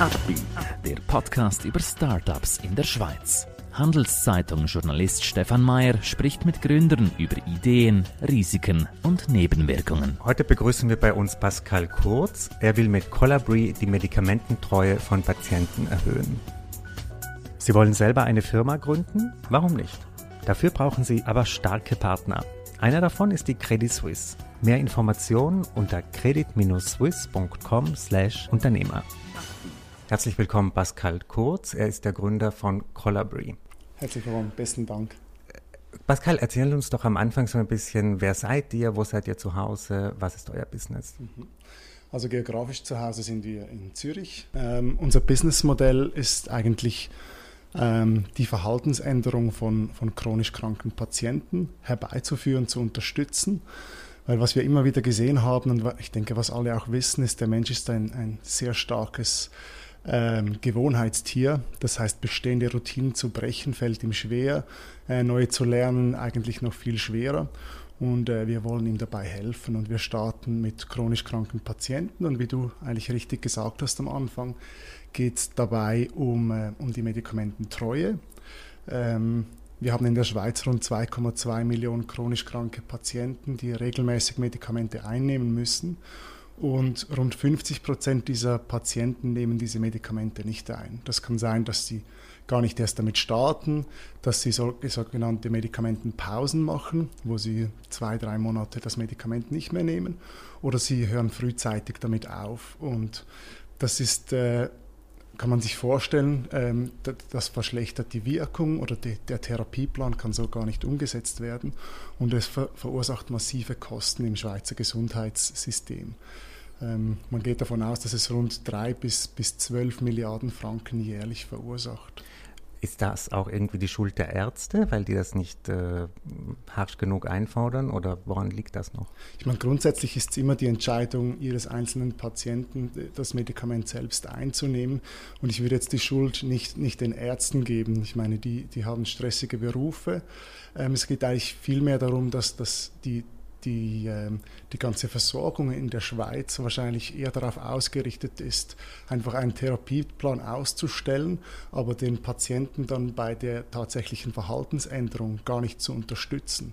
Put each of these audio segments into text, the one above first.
Upbeat, der Podcast über Startups in der Schweiz. Handelszeitung-Journalist Stefan Mayer spricht mit Gründern über Ideen, Risiken und Nebenwirkungen. Heute begrüßen wir bei uns Pascal Kurz. Er will mit Colabri die Medikamententreue von Patienten erhöhen. Sie wollen selber eine Firma gründen? Warum nicht? Dafür brauchen Sie aber starke Partner. Einer davon ist die Credit Suisse. Mehr Informationen unter credit-swiss.com/Unternehmer. Herzlich willkommen, Pascal Kurz. Er ist der Gründer von Colabri. Herzlich willkommen, besten Dank. Pascal, erzähl uns doch am Anfang so ein bisschen, wer seid ihr, wo seid ihr zu Hause, was ist euer Business? Mhm. Also geografisch zu Hause sind wir in Zürich. Ähm, unser Businessmodell ist eigentlich ähm, die Verhaltensänderung von, von chronisch kranken Patienten herbeizuführen, zu unterstützen. Weil was wir immer wieder gesehen haben und ich denke, was alle auch wissen, ist, der Mensch ist ein, ein sehr starkes ähm, Gewohnheitstier. Das heißt, bestehende Routinen zu brechen fällt ihm schwer, äh, neue zu lernen eigentlich noch viel schwerer. Und äh, wir wollen ihm dabei helfen. Und wir starten mit chronisch kranken Patienten. Und wie du eigentlich richtig gesagt hast am Anfang, geht es dabei um, äh, um die Medikamententreue. Ähm, wir haben in der Schweiz rund 2,2 Millionen chronisch kranke Patienten, die regelmäßig Medikamente einnehmen müssen. Und rund 50 Prozent dieser Patienten nehmen diese Medikamente nicht ein. Das kann sein, dass sie gar nicht erst damit starten, dass sie sogenannte Medikamentenpausen machen, wo sie zwei, drei Monate das Medikament nicht mehr nehmen, oder sie hören frühzeitig damit auf. Und das ist äh, kann man sich vorstellen, ähm, das verschlechtert die Wirkung oder die, der Therapieplan kann so gar nicht umgesetzt werden und es ver verursacht massive Kosten im Schweizer Gesundheitssystem. Ähm, man geht davon aus, dass es rund drei bis, bis 12 Milliarden Franken jährlich verursacht. Ist das auch irgendwie die Schuld der Ärzte, weil die das nicht äh, harsch genug einfordern oder woran liegt das noch? Ich meine, grundsätzlich ist es immer die Entscheidung Ihres einzelnen Patienten, das Medikament selbst einzunehmen. Und ich würde jetzt die Schuld nicht, nicht den Ärzten geben. Ich meine, die, die haben stressige Berufe. Ähm, es geht eigentlich vielmehr darum, dass, dass die, die, ähm, die ganze Versorgung in der Schweiz wahrscheinlich eher darauf ausgerichtet ist, einfach einen Therapieplan auszustellen, aber den Patienten dann bei der tatsächlichen Verhaltensänderung gar nicht zu unterstützen.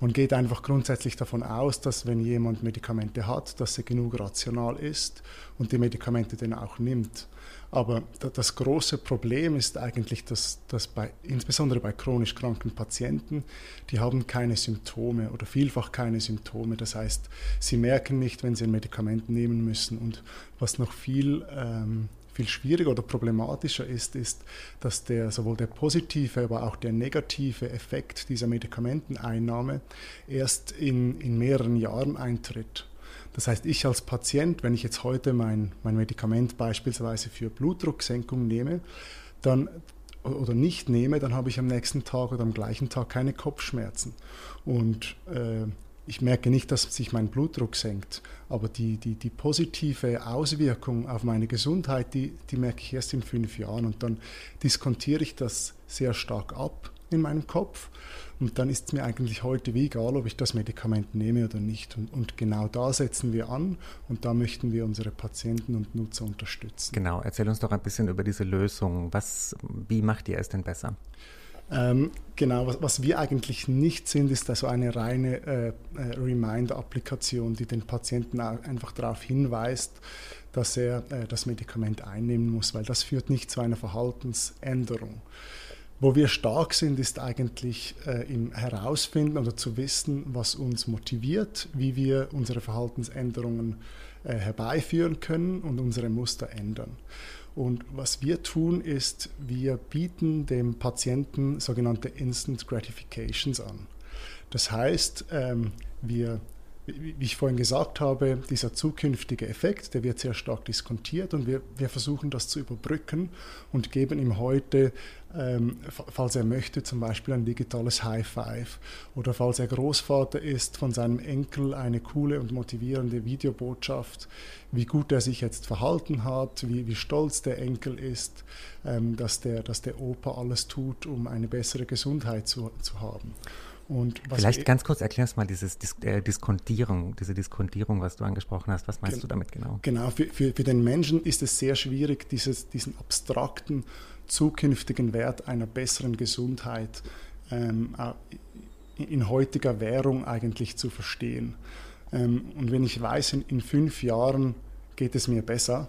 Man geht einfach grundsätzlich davon aus, dass wenn jemand Medikamente hat, dass er genug rational ist und die Medikamente dann auch nimmt. Aber das große Problem ist eigentlich, dass, dass bei, insbesondere bei chronisch kranken Patienten, die haben keine Symptome oder vielfach keine Symptome. Das heißt, sie merken nicht, wenn sie ein Medikament nehmen müssen. Und was noch viel ähm, viel schwieriger oder problematischer ist, ist, dass der, sowohl der positive, aber auch der negative Effekt dieser Medikamenteneinnahme erst in, in mehreren Jahren eintritt. Das heißt, ich als Patient, wenn ich jetzt heute mein, mein Medikament beispielsweise für Blutdrucksenkung nehme, dann oder nicht nehme, dann habe ich am nächsten Tag oder am gleichen Tag keine Kopfschmerzen. Und äh, ich merke nicht, dass sich mein Blutdruck senkt, aber die, die, die positive Auswirkung auf meine Gesundheit, die, die merke ich erst in fünf Jahren und dann diskontiere ich das sehr stark ab in meinem Kopf und dann ist es mir eigentlich heute wie egal, ob ich das Medikament nehme oder nicht. Und, und, genau da setzen wir an und da möchten wir unsere Patienten und Nutzer unterstützen. Genau, erzähl uns doch ein bisschen über diese Lösung. Was, wie macht ihr es denn besser? Ähm, genau, was, was, wir eigentlich nicht sind, ist also eine reine äh, äh, Reminder-Applikation, die den Patienten einfach darauf hinweist, dass er äh, das Medikament einnehmen muss, weil das führt nicht zu einer Verhaltensänderung. Wo wir stark sind, ist eigentlich äh, im Herausfinden oder zu wissen, was uns motiviert, wie wir unsere Verhaltensänderungen äh, herbeiführen können und unsere Muster ändern. Und was wir tun, ist, wir bieten dem Patienten sogenannte Instant Gratifications an. Das heißt, ähm, wir wie ich vorhin gesagt habe, dieser zukünftige Effekt, der wird sehr stark diskontiert und wir, wir versuchen das zu überbrücken und geben ihm heute ähm, falls er möchte, zum Beispiel ein digitales High Five oder falls er Großvater ist, von seinem Enkel eine coole und motivierende Videobotschaft, wie gut er sich jetzt verhalten hat, wie, wie stolz der Enkel ist, ähm, dass, der, dass der Opa alles tut, um eine bessere Gesundheit zu, zu haben. Vielleicht ganz kurz erklärst mal dieses Dis äh, Diskontierung, diese Diskontierung, was du angesprochen hast. Was meinst du damit genau? Genau, für, für, für den Menschen ist es sehr schwierig, dieses, diesen abstrakten zukünftigen Wert einer besseren Gesundheit ähm, in heutiger Währung eigentlich zu verstehen. Ähm, und wenn ich weiß, in, in, fünf Jahren geht es mir besser,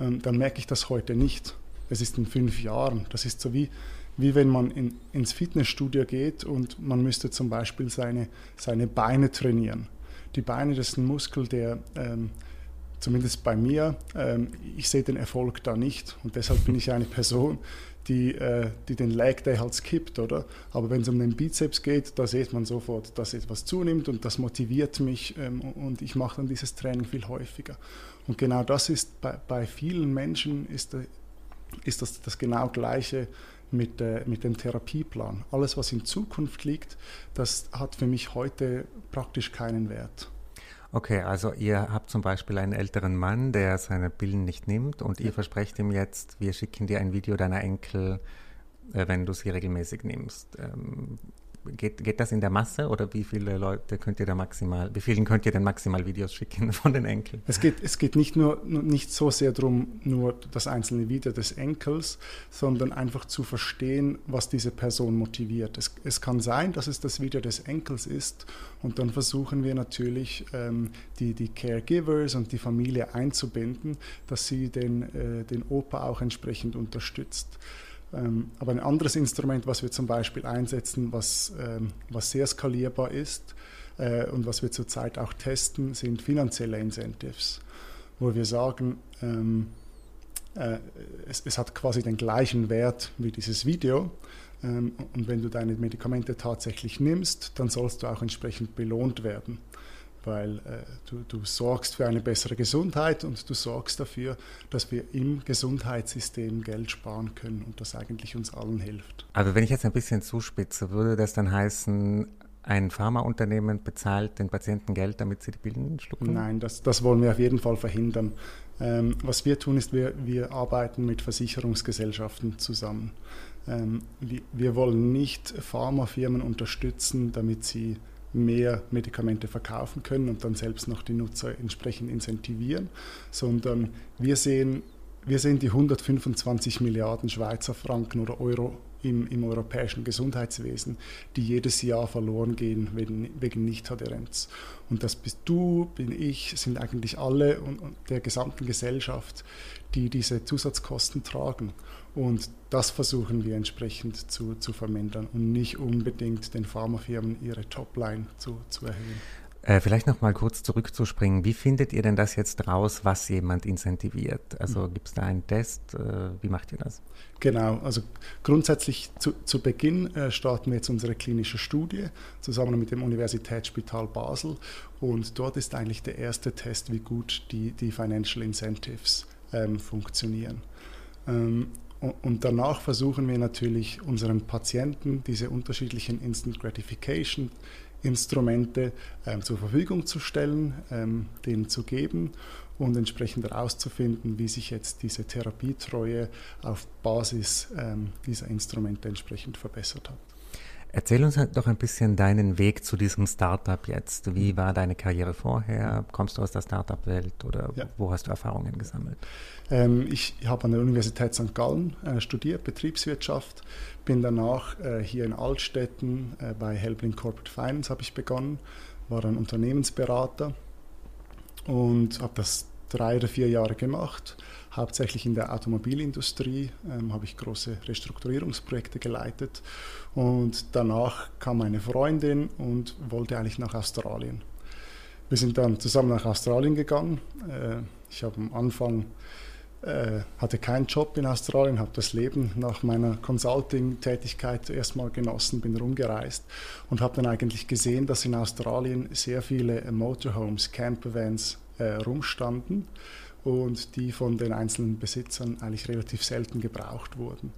ähm, dann merke ich das heute nicht. Es ist in fünf Jahren. Das ist so wie, wie wenn man in, ins Fitnessstudio geht und man müsste zum Beispiel seine, seine Beine trainieren. Die Beine, das ist ein Muskel, der ähm, zumindest bei mir, ähm, ich sehe den Erfolg da nicht. Und deshalb bin ich eine Person, die, äh, die den Leg Day halt skippt, oder? Aber wenn es um den Bizeps geht, da sieht man sofort, dass etwas zunimmt und das motiviert mich ähm, und ich mache dann dieses Training viel häufiger. Und genau das ist bei, bei vielen Menschen ist, äh, ist das, das genau gleiche mit, äh, mit dem Therapieplan. Alles, was in Zukunft liegt, das hat für mich heute praktisch keinen Wert. Okay, also ihr habt zum Beispiel einen älteren Mann, der seine Pillen nicht nimmt und ihr versprecht ihm jetzt, wir schicken dir ein Video deiner Enkel, äh, wenn du sie regelmäßig nimmst. Geht, geht das in der Masse oder wie viele Leute könnt ihr da maximal, wie vielen könnt ihr denn maximal Videos schicken von den Enkeln? Es geht, es geht nicht nur nicht so sehr darum, nur das einzelne Video des Enkels, sondern einfach zu verstehen, was diese Person motiviert. Es, es kann sein, dass es das Video des Enkels ist und dann versuchen wir natürlich ähm, die, die Caregivers und die Familie einzubinden, dass sie den, äh, den Opa auch entsprechend unterstützt. Ähm, aber ein anderes Instrument, was wir zum Beispiel einsetzen, was, ähm, was sehr skalierbar ist äh, und was wir zurzeit auch testen, sind finanzielle Incentives, wo wir sagen, ähm, äh, es, es, hat quasi den gleichen Wert wie dieses Video. und wenn du deine Medikamente tatsächlich nimmst, dann sollst du auch entsprechend belohnt werden weil äh, du, du, sorgst für eine bessere Gesundheit und du sorgst dafür, dass wir im Gesundheitssystem Geld sparen können und das eigentlich uns allen hilft. Also wenn ich jetzt ein bisschen zuspitze, würde das dann heißen, ein Pharmaunternehmen bezahlt den Patienten Geld, damit sie die Pillen schlucken? Nein, das, das wollen wir auf jeden Fall verhindern. Ähm, was wir tun, ist, wir, wir arbeiten mit Versicherungsgesellschaften zusammen. Ähm, wir, wir wollen nicht Pharmafirmen unterstützen, damit sie mehr Medikamente verkaufen können und dann selbst noch die Nutzer entsprechend incentivieren, sondern wir sehen, wir sehen die 125 Milliarden Schweizer Franken oder Euro im, im europäischen Gesundheitswesen, die jedes Jahr verloren gehen wegen, wegen Nichtadherenz. Und das bist du, bin ich, sind eigentlich alle und der gesamten Gesellschaft, die diese Zusatzkosten tragen. Und das versuchen wir entsprechend zu, zu vermindern und nicht unbedingt den Pharmafirmen ihre Topline zu, zu erhöhen. Äh, vielleicht noch mal kurz zurückzuspringen. Wie findet ihr denn das jetzt raus, was jemand incentiviert? Also mhm. gibt es da einen Test? Äh, wie macht ihr das? Genau, also grundsätzlich zu, zu Beginn äh, starten wir jetzt unsere klinische Studie zusammen mit dem Universitätsspital Basel und dort ist eigentlich der erste Test, wie gut die, die Financial Incentives ähm, funktionieren. Ähm, und danach versuchen wir natürlich unseren Patienten diese unterschiedlichen Instant Gratification Instrumente ähm, zur Verfügung zu stellen, ähm, denen zu geben und entsprechend herauszufinden, wie sich jetzt diese Therapietreue auf Basis ähm, dieser Instrumente entsprechend verbessert hat. Erzähl uns halt doch ein bisschen deinen Weg zu diesem Startup jetzt. Wie war deine Karriere vorher? Kommst du aus der Startup-Welt oder ja. wo hast du Erfahrungen gesammelt? Ähm, ich habe an der Universität St. Gallen äh, studiert, Betriebswirtschaft, bin danach äh, hier in Altstetten äh, bei Helbling Corporate Finance habe ich begonnen, war ein Unternehmensberater und habe das drei oder vier Jahre gemacht Hauptsächlich in der Automobilindustrie ähm, habe ich große Restrukturierungsprojekte geleitet und danach kam meine Freundin und wollte eigentlich nach Australien. Wir sind dann zusammen nach Australien gegangen. Äh, ich habe am Anfang äh, hatte keinen Job in Australien, habe das Leben nach meiner Consulting-Tätigkeit erstmal genossen, bin rumgereist und habe dann eigentlich gesehen, dass in Australien sehr viele Motorhomes, Campervans äh, rumstanden und die von den einzelnen Besitzern eigentlich relativ selten gebraucht wurden.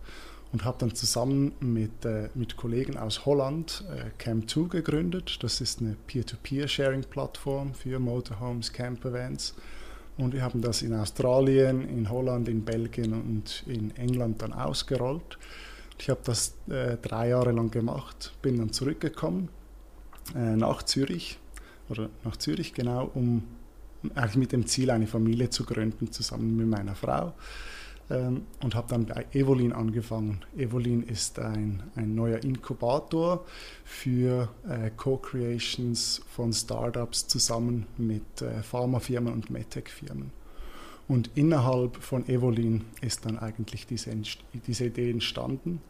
Und habe dann zusammen mit, äh, mit Kollegen aus Holland äh, Cam2 gegründet. Das ist eine Peer-to-Peer-Sharing-Plattform für Motorhomes, Campervans. Und wir haben das in Australien, in Holland, in Belgien und in England dann ausgerollt. Ich habe das äh, drei Jahre lang gemacht, bin dann zurückgekommen äh, nach Zürich oder nach Zürich genau, um eigentlich mit dem Ziel, eine Familie zu gründen, zusammen mit meiner Frau. Ähm, und habe dann bei Evolin angefangen. Evolin ist ein, ein neuer Inkubator für äh, Co-Creations von Startups zusammen mit äh, Pharmafirmen und MedTech-Firmen. Und innerhalb von Evolin ist dann eigentlich diese, diese Idee entstanden,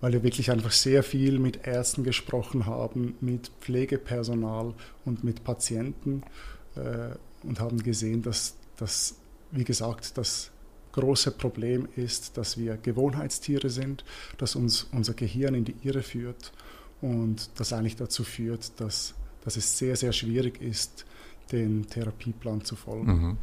weil wir wirklich einfach sehr viel mit Ärzten gesprochen haben, mit Pflegepersonal und mit Patienten äh, und haben gesehen, dass das, wie gesagt, das große Problem ist, dass wir Gewohnheitstiere sind, dass uns unser Gehirn in die Irre führt und das eigentlich dazu führt, dass, dass es sehr, sehr schwierig ist, den Therapieplan zu folgen. Mhm.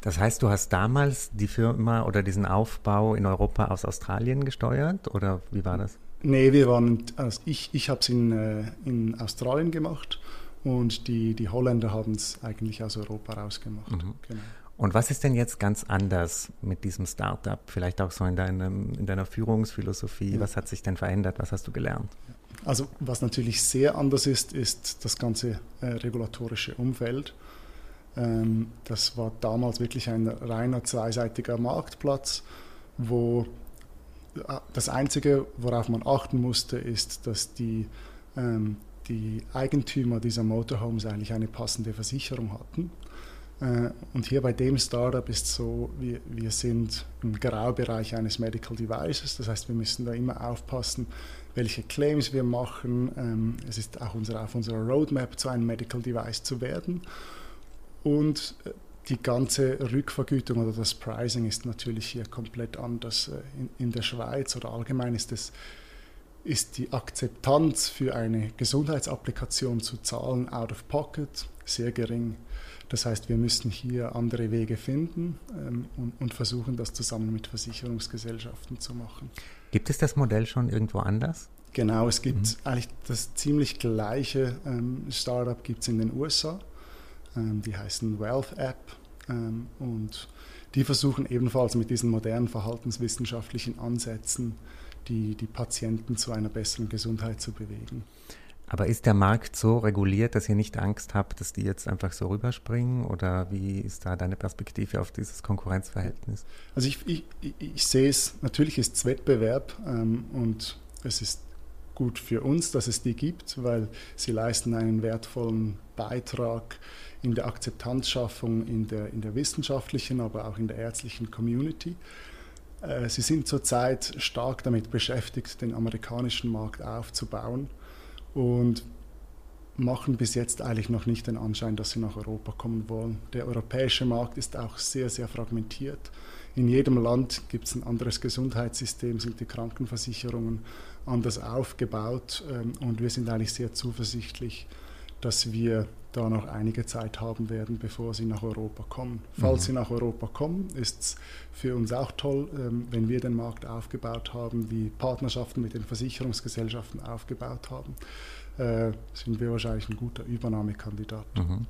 Das heißt, du hast damals die Firma oder diesen Aufbau in Europa aus Australien gesteuert oder wie war das? Nee, wir waren, also ich, ich habe es in, äh, in Australien gemacht und die, die Holländer haben es eigentlich aus Europa rausgemacht. Mhm. Genau. Und was ist denn jetzt ganz anders mit diesem Startup? Vielleicht auch so in, deinem, in deiner Führungsphilosophie. Ja. Was hat sich denn verändert? Was hast du gelernt? Also was natürlich sehr anders ist, ist das ganze äh, regulatorische Umfeld. Ähm, das war damals wirklich ein reiner zweiseitiger Marktplatz, wo äh, das Einzige, worauf man achten musste, ist, dass die, ähm, die Eigentümer dieser Motorhomes eigentlich eine passende Versicherung hatten. Äh, und hier bei dem Startup ist es so, wir, wir sind im Graubereich eines Medical Devices, das heißt, wir müssen da immer aufpassen, welche Claims wir machen. Ähm, es ist auch unsere, auf unserer Roadmap zu einem Medical Device zu werden. Und äh, die ganze Rückvergütung oder das Pricing ist natürlich hier komplett anders. Äh, in, in der Schweiz oder allgemein ist es ist die Akzeptanz für eine Gesundheitsapplikation zu zahlen out of pocket sehr gering. Das heißt, wir müssen hier andere Wege finden ähm, und, und, versuchen, das zusammen mit Versicherungsgesellschaften zu machen. Gibt es das Modell schon irgendwo anders? Genau, es gibt mhm. eigentlich das ziemlich gleiche ähm, Startup gibt es in den USA. Ähm, die heißen Wealth App ähm, und die versuchen ebenfalls mit diesen modernen verhaltenswissenschaftlichen Ansätzen die, die Patienten zu einer besseren Gesundheit zu bewegen. Aber ist der Markt so reguliert, dass ihr nicht Angst habt, dass die jetzt einfach so rüberspringen? Oder wie ist da deine Perspektive auf dieses Konkurrenzverhältnis? Also ich, ich, ich sehe es, natürlich ist es Wettbewerb ähm, und es ist gut für uns, dass es die gibt, weil sie leisten einen wertvollen Beitrag in der Akzeptanzschaffung in der, in der wissenschaftlichen, aber auch in der ärztlichen Community. Äh, sie sind zurzeit stark damit beschäftigt, den amerikanischen Markt aufzubauen und machen bis jetzt eigentlich noch nicht den Anschein, dass sie nach Europa kommen wollen. Der europäische Markt ist auch sehr, sehr fragmentiert. In jedem Land gibt es ein anderes Gesundheitssystem, sind die Krankenversicherungen anders aufgebaut ähm, und wir sind eigentlich sehr zuversichtlich, dass wir da noch einige Zeit haben werden, bevor sie nach Europa kommen. Falls mhm. sie nach Europa kommen, ist es für uns auch toll, ähm, wenn wir den Markt aufgebaut haben, die Partnerschaften mit den Versicherungsgesellschaften aufgebaut haben, äh, sind wir wahrscheinlich ein guter Übernahmekandidat. Mhm.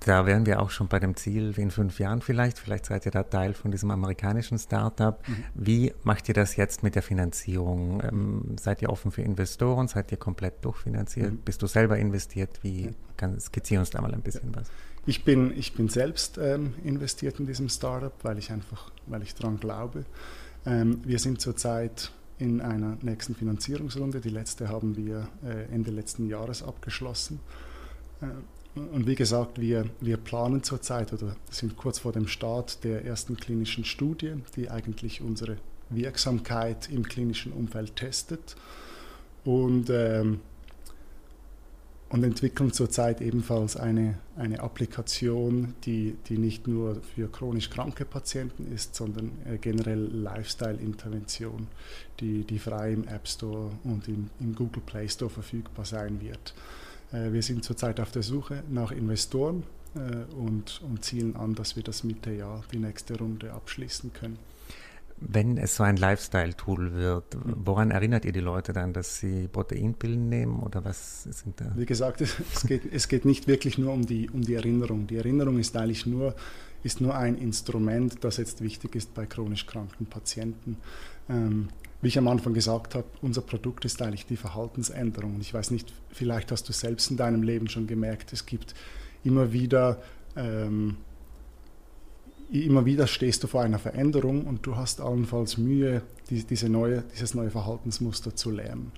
Da wären wir auch schon bei dem Ziel in fünf Jahren vielleicht. Vielleicht seid ihr da Teil von diesem amerikanischen Startup. Mhm. Wie macht ihr das jetzt mit der Finanzierung? Ähm, seid ihr offen für Investoren? Seid ihr komplett durchfinanziert? Mhm. Bist du selber investiert? Wie kann, skizzier uns da mal ein bisschen was. Ich bin, ich bin selbst ähm, investiert in diesem Startup, weil ich einfach, weil ich daran glaube. Ähm, wir sind zurzeit in einer nächsten Finanzierungsrunde. Die letzte haben wir äh, Ende letzten Jahres abgeschlossen. Und wie gesagt, wir, wir planen zurzeit oder sind kurz vor dem Start der ersten klinischen Studie, die eigentlich unsere Wirksamkeit im klinischen Umfeld testet. Und, ähm, und entwickeln zurzeit ebenfalls eine, eine Applikation, die, die nicht nur für chronisch kranke Patienten ist, sondern äh, generell Lifestyle-Intervention, die, die frei im App Store und im, im Google Play Store verfügbar sein wird. Äh, wir sind zurzeit auf der Suche nach Investoren äh, und, und zielen an, dass wir das Mitte Jahr die nächste Runde abschließen können. Wenn es so ein Lifestyle-Tool wird, woran erinnert ihr die Leute dann, dass sie Proteinpillen nehmen oder was sind da? Wie gesagt, es geht, es geht nicht wirklich nur um die, um die Erinnerung. Die Erinnerung ist eigentlich nur, ist nur ein Instrument, das jetzt wichtig ist bei chronisch kranken Patienten. Ähm, wie ich am Anfang gesagt habe, unser Produkt ist eigentlich die Verhaltensänderung. Ich weiß nicht, vielleicht hast du selbst in deinem Leben schon gemerkt, es gibt immer wieder, ähm, immer wieder stehst du vor einer Veränderung und du hast allenfalls Mühe, die, diese neue, dieses neue Verhaltensmuster zu lernen.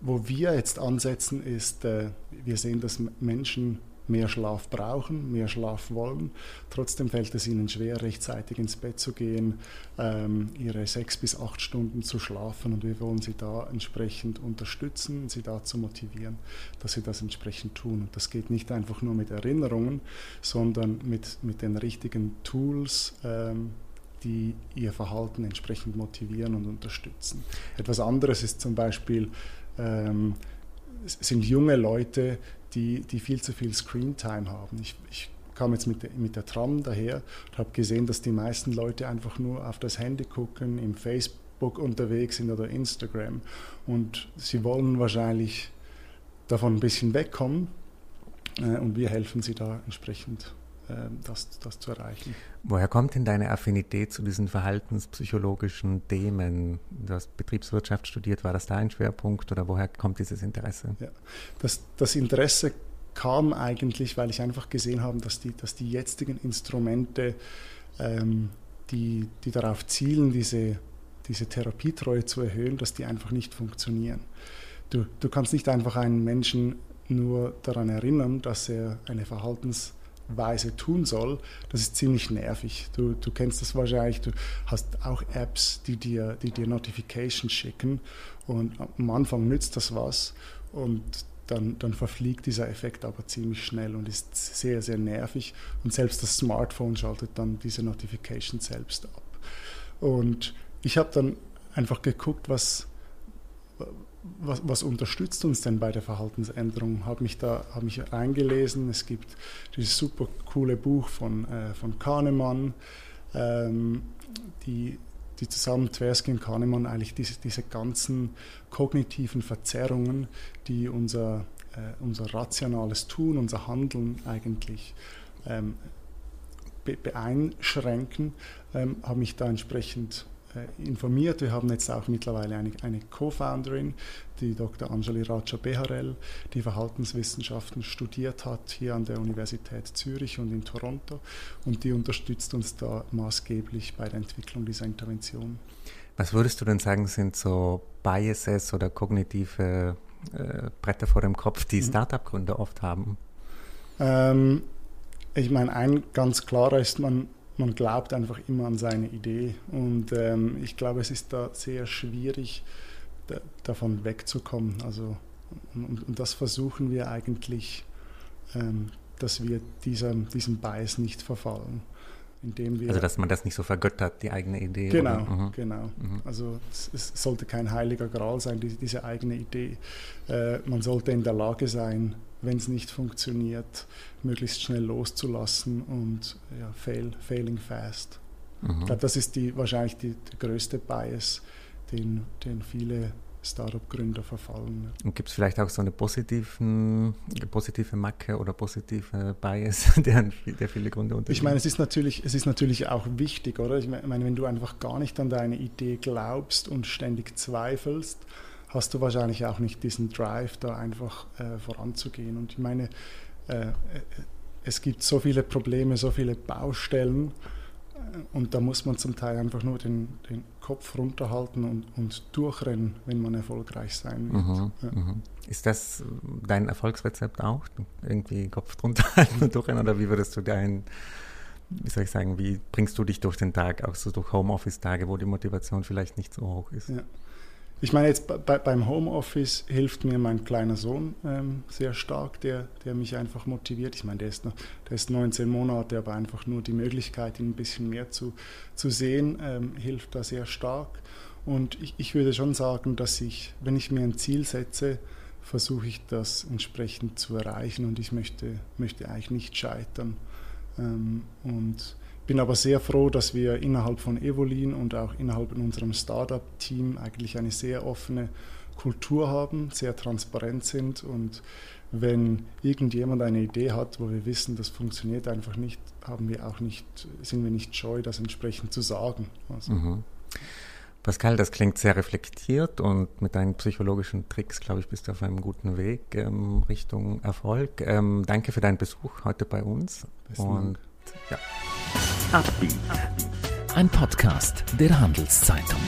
Wo wir jetzt ansetzen, ist, äh, wir sehen, dass Menschen mehr Schlaf brauchen, mehr Schlaf wollen. Trotzdem fällt es ihnen schwer, rechtzeitig ins Bett zu gehen, ähm, ihre sechs bis acht Stunden zu schlafen. Und wir wollen sie da entsprechend unterstützen, sie dazu motivieren, dass sie das entsprechend tun. Und das geht nicht einfach nur mit Erinnerungen, sondern mit, mit den richtigen Tools. Ähm, die ihr Verhalten entsprechend motivieren und unterstützen. Etwas anderes ist zum Beispiel, ähm, sind junge Leute, die, die viel zu viel Screentime haben. Ich, ich kam jetzt mit, mit der Tram daher und habe gesehen, dass die meisten Leute einfach nur auf das Handy gucken, im Facebook unterwegs sind oder Instagram. Und sie wollen wahrscheinlich davon ein bisschen wegkommen äh, und wir helfen sie da entsprechend das, das zu erreichen. Woher kommt denn deine Affinität zu diesen verhaltenspsychologischen Themen? Du hast Betriebswirtschaft studiert, war das da ein Schwerpunkt oder woher kommt dieses Interesse? Ja, das, das Interesse kam eigentlich, weil ich einfach gesehen habe, dass die, dass die jetzigen Instrumente, ähm, die, die darauf zielen, diese, diese Therapietreue zu erhöhen, dass die einfach nicht funktionieren. Du, du kannst nicht einfach einen Menschen nur daran erinnern, dass er eine Verhaltens Weise tun soll, das ist ziemlich nervig. Du, du kennst das wahrscheinlich, du hast auch Apps, die dir, die dir Notifications schicken und am Anfang nützt das was und dann, dann verfliegt dieser Effekt aber ziemlich schnell und ist sehr, sehr nervig und selbst das Smartphone schaltet dann diese Notification selbst ab. Und ich habe dann einfach geguckt, was, was, was, unterstützt uns denn bei der Verhaltensänderung? Habe mich da habe mich reingelesen. Es gibt dieses super coole Buch von, äh, von Kahnemann, ähm, die, die zusammen Tversky und Kahnemann eigentlich diese, diese ganzen kognitiven Verzerrungen, die unser, äh, unser rationales Tun, unser Handeln eigentlich ähm, be beeinschränken, ähm, habe mich da entsprechend informiert. Wir haben jetzt auch mittlerweile eine, eine Co-Founderin, die Dr. Anjali Raja Beharel, die Verhaltenswissenschaften studiert hat hier an der Universität Zürich und in Toronto und die unterstützt uns da maßgeblich bei der Entwicklung dieser Intervention. Was würdest du denn sagen, sind so Biases oder kognitive äh, Bretter vor dem Kopf, die mhm. Startup-Gründer oft haben? Ähm, ich meine, ein ganz klarer ist, man, man glaubt einfach immer an seine Idee. Und ähm, ich glaube, es ist da sehr schwierig, da, davon wegzukommen. Also, und, und, das versuchen wir eigentlich, ähm, dass wir dieser, diesem Bias nicht verfallen. Indem wir also, dass man das nicht so vergöttert, die eigene Idee. Genau, mhm. genau. Mhm. Also, es, es, sollte kein heiliger Gral sein, die, diese eigene Idee. Äh, man sollte in der Lage sein, wenn es nicht funktioniert, möglichst schnell loszulassen und ja, fail, failing fast. Mhm. Ich glaube, das ist die, wahrscheinlich die, der größte Bias, den, den viele Startup-Gründer verfallen. Und gibt es vielleicht auch so eine positiven, positive Macke oder positive Bias, der, der viele Gründer unterliegen? Ich meine, es ist, natürlich, es ist natürlich auch wichtig, oder? Ich meine, wenn du einfach gar nicht an deine Idee glaubst und ständig zweifelst, hast du wahrscheinlich auch nicht diesen Drive, da einfach äh, voranzugehen. Und ich meine, äh, es gibt so viele Probleme, so viele Baustellen äh, und da muss man zum Teil einfach nur den, den Kopf runterhalten und, und durchrennen, wenn man erfolgreich sein will. Mhm, ja. mhm. Ist das dein Erfolgsrezept auch? Irgendwie Kopf drunter halten und durchrennen oder wie würdest du dein wie soll ich sagen, wie bringst du dich durch den Tag, auch so durch Homeoffice-Tage, wo die Motivation vielleicht nicht so hoch ist? Ja. Ich meine, jetzt bei, beim Homeoffice hilft mir mein kleiner Sohn ähm, sehr stark, der, der mich einfach motiviert. Ich meine, der ist, noch, der ist 19 Monate, aber einfach nur die Möglichkeit, ihn ein bisschen mehr zu, zu sehen, ähm, hilft da sehr stark. Und ich, ich würde schon sagen, dass ich, wenn ich mir ein Ziel setze, versuche ich das entsprechend zu erreichen und ich möchte, möchte eigentlich nicht scheitern. Ähm, und bin aber sehr froh, dass wir innerhalb von Evolin und auch innerhalb in unserem Startup-Team eigentlich eine sehr offene Kultur haben, sehr transparent sind und wenn irgendjemand eine Idee hat, wo wir wissen, das funktioniert einfach nicht, haben wir auch nicht, sind wir nicht scheu, das entsprechend zu sagen. Also. Mhm. Pascal, das klingt sehr reflektiert und mit deinen psychologischen Tricks, glaube ich, bist du auf einem guten Weg ähm, Richtung Erfolg. Ähm, danke für deinen Besuch heute bei uns. Besten und Dank. ja. Ein Podcast der Handelszeitung.